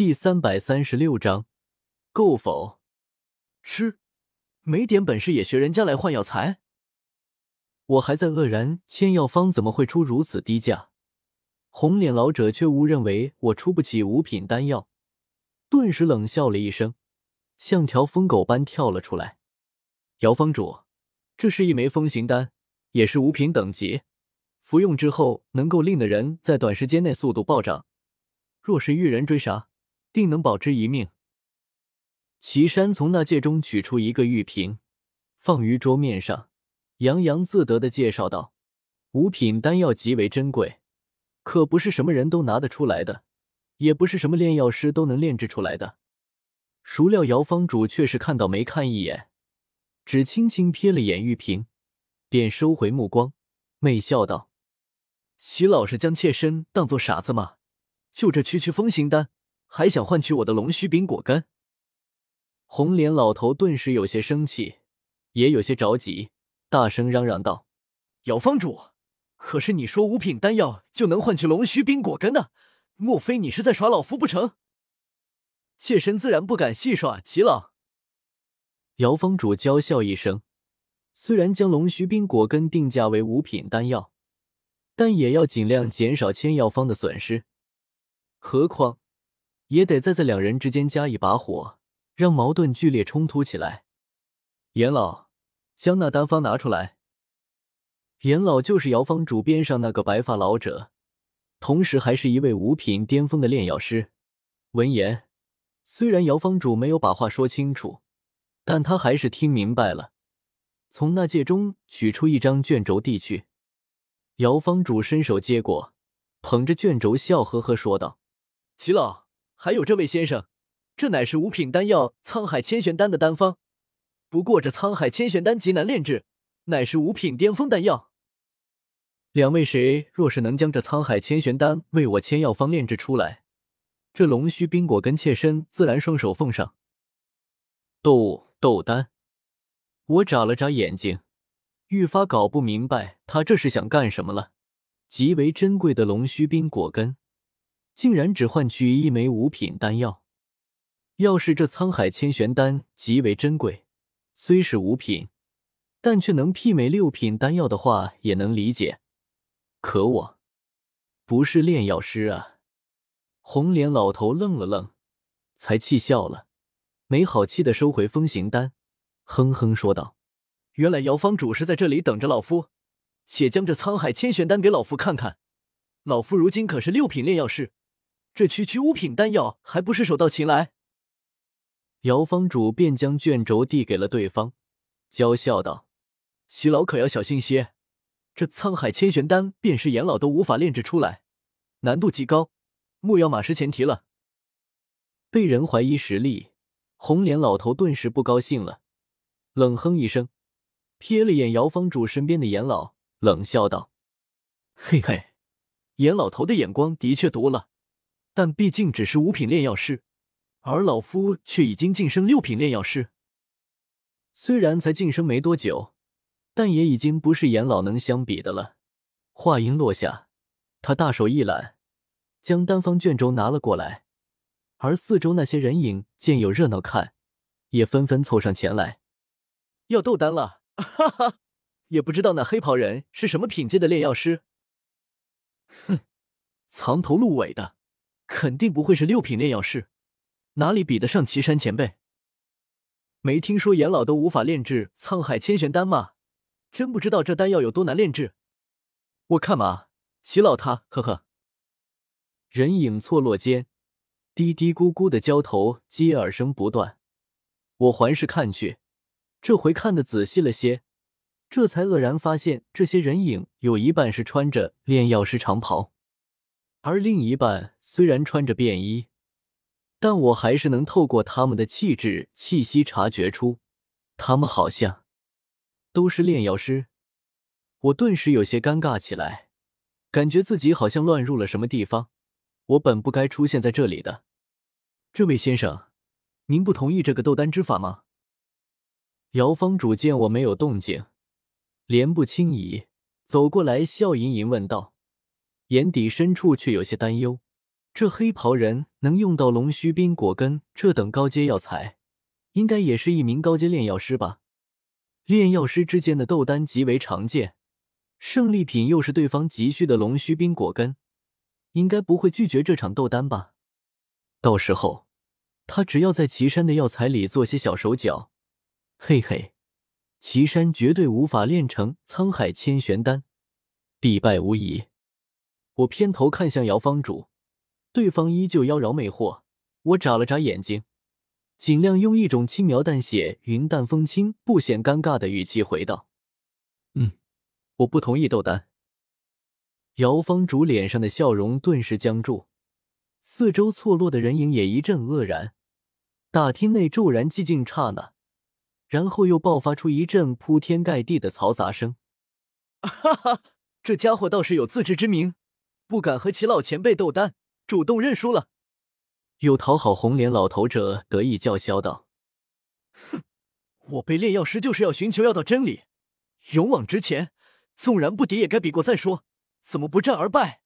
第三百三十六章，够否？吃，没点本事也学人家来换药材？我还在愕然，千药方怎么会出如此低价？红脸老者却误认为我出不起五品丹药，顿时冷笑了一声，像条疯狗般跳了出来。姚方主，这是一枚风行丹，也是五品等级，服用之后能够令的人在短时间内速度暴涨，若是遇人追杀，定能保之一命。岐山从那戒中取出一个玉瓶，放于桌面上，洋洋自得的介绍道：“五品丹药极为珍贵。”可不是什么人都拿得出来的，也不是什么炼药师都能炼制出来的。孰料姚方主却是看到没看一眼，只轻轻瞥了眼玉瓶，便收回目光，媚笑道：“齐老是将妾身当做傻子吗？就这区区风行丹，还想换取我的龙须冰果根？”红脸老头顿时有些生气，也有些着急，大声嚷嚷道：“姚方主！”可是你说五品丹药就能换取龙须冰果根呢？莫非你是在耍老夫不成？妾身自然不敢戏耍齐老。姚方主娇笑一声，虽然将龙须冰果根定价为五品丹药，但也要尽量减少千药方的损失。何况也得再在两人之间加一把火，让矛盾剧烈冲突起来。严老，将那丹方拿出来。严老就是姚方主边上那个白发老者，同时还是一位五品巅峰的炼药师。闻言，虽然姚方主没有把话说清楚，但他还是听明白了，从那戒中取出一张卷轴递去。姚方主伸手接过，捧着卷轴，笑呵呵说道：“齐老，还有这位先生，这乃是五品丹药沧海千玄丹的丹方。不过这沧海千玄丹极难炼制，乃是五品巅峰丹药。”两位谁若是能将这沧海千玄丹为我千药方炼制出来，这龙须冰果跟妾身自然双手奉上。斗斗丹，我眨了眨眼睛，愈发搞不明白他这是想干什么了。极为珍贵的龙须冰果根，竟然只换取一枚五品丹药。要是这沧海千玄丹极为珍贵，虽是五品，但却能媲美六品丹药的话，也能理解。可我不是炼药师啊！红脸老头愣了愣，才气笑了，没好气的收回风行丹，哼哼说道：“原来姚方主是在这里等着老夫，且将这沧海千玄丹给老夫看看。老夫如今可是六品炼药师，这区区五品丹药还不是手到擒来？”姚方主便将卷轴递给了对方，娇笑道：“齐老可要小心些。”这沧海千玄丹，便是严老都无法炼制出来，难度极高，莫要马失前蹄了。被人怀疑实力，红脸老头顿时不高兴了，冷哼一声，瞥了眼姚方主身边的严老，冷笑道：“嘿嘿，严老头的眼光的确毒了，但毕竟只是五品炼药师，而老夫却已经晋升六品炼药师，虽然才晋升没多久。”但也已经不是严老能相比的了。话音落下，他大手一揽，将丹方卷轴拿了过来。而四周那些人影见有热闹看，也纷纷凑上前来，要斗丹了。哈哈，也不知道那黑袍人是什么品阶的炼药师。哼，藏头露尾的，肯定不会是六品炼药师，哪里比得上岐山前辈？没听说严老都无法炼制沧海千玄丹吗？真不知道这丹药有多难炼制，我看嘛，齐老他，呵呵。人影错落间，嘀嘀咕咕的交头接耳声不断。我环视看去，这回看得仔细了些，这才愕然发现，这些人影有一半是穿着炼药师长袍，而另一半虽然穿着便衣，但我还是能透过他们的气质气息察觉出，他们好像。都是炼药师，我顿时有些尴尬起来，感觉自己好像乱入了什么地方。我本不该出现在这里的。这位先生，您不同意这个斗丹之法吗？姚方主见我没有动静，莲步轻移走过来，笑吟吟问道，眼底深处却有些担忧。这黑袍人能用到龙须冰果根这等高阶药材，应该也是一名高阶炼药师吧？炼药师之间的斗丹极为常见，胜利品又是对方急需的龙须冰果根，应该不会拒绝这场斗丹吧？到时候，他只要在岐山的药材里做些小手脚，嘿嘿，岐山绝对无法炼成沧海千玄丹，必败无疑。我偏头看向姚方主，对方依旧妖娆魅惑。我眨了眨眼睛，尽量用一种轻描淡写、云淡风轻、不显尴尬的语气回道：“嗯，我不同意斗丹。”姚方主脸上的笑容顿时僵住，四周错落的人影也一阵愕然。大厅内骤然寂静刹那，然后又爆发出一阵铺天盖地的嘈杂声。哈哈，这家伙倒是有自知之明。不敢和齐老前辈斗丹，主动认输了。有讨好红脸老头者得意叫嚣道：“哼，我辈炼药师就是要寻求药道真理，勇往直前，纵然不敌也该比过再说，怎么不战而败？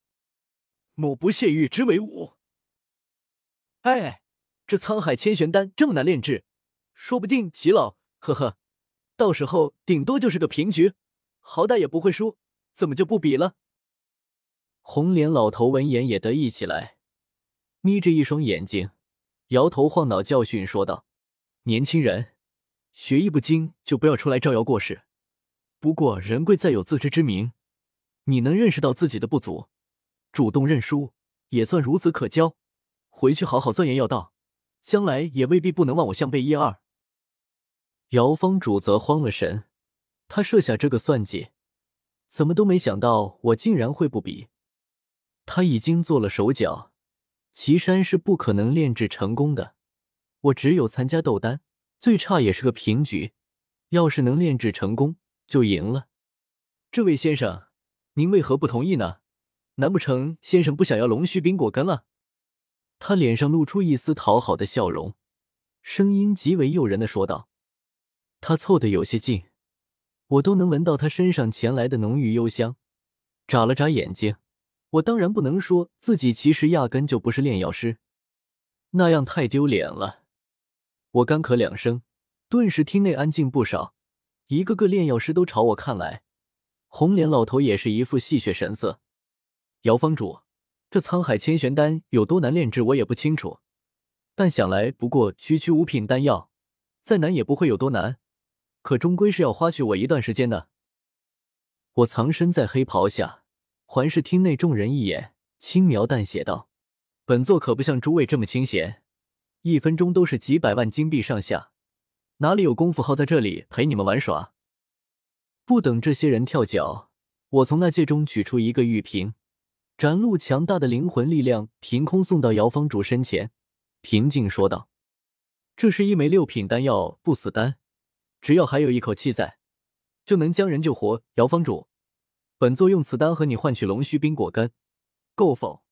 某不屑与之为伍。哎，这沧海千玄丹这么难炼制，说不定齐老，呵呵，到时候顶多就是个平局，好歹也不会输，怎么就不比了？”红脸老头闻言也得意起来，眯着一双眼睛，摇头晃脑教训说道：“年轻人，学艺不精就不要出来招摇过市。不过人贵在有自知之明，你能认识到自己的不足，主动认输，也算孺子可教。回去好好钻研药道，将来也未必不能望我项背一二。”姚方主则慌了神，他设下这个算计，怎么都没想到我竟然会不比。他已经做了手脚，岐山是不可能炼制成功的。我只有参加斗丹，最差也是个平局。要是能炼制成功，就赢了。这位先生，您为何不同意呢？难不成先生不想要龙须冰果根了？他脸上露出一丝讨好的笑容，声音极为诱人的说道。他凑得有些近，我都能闻到他身上前来的浓郁幽香。眨了眨眼睛。我当然不能说自己其实压根就不是炼药师，那样太丢脸了。我干咳两声，顿时厅内安静不少，一个个炼药师都朝我看来。红脸老头也是一副戏谑神色。姚方主，这沧海千玄丹有多难炼制，我也不清楚，但想来不过区区五品丹药，再难也不会有多难，可终归是要花去我一段时间的。我藏身在黑袍下。环视厅内众人一眼，轻描淡写道：“本座可不像诸位这么清闲，一分钟都是几百万金币上下，哪里有功夫耗在这里陪你们玩耍？”不等这些人跳脚，我从那戒中取出一个玉瓶，展露强大的灵魂力量，凭空送到姚方主身前，平静说道：“这是一枚六品丹药不死丹，只要还有一口气在，就能将人救活。姚方主。”本座用此丹和你换取龙须冰果根，够否？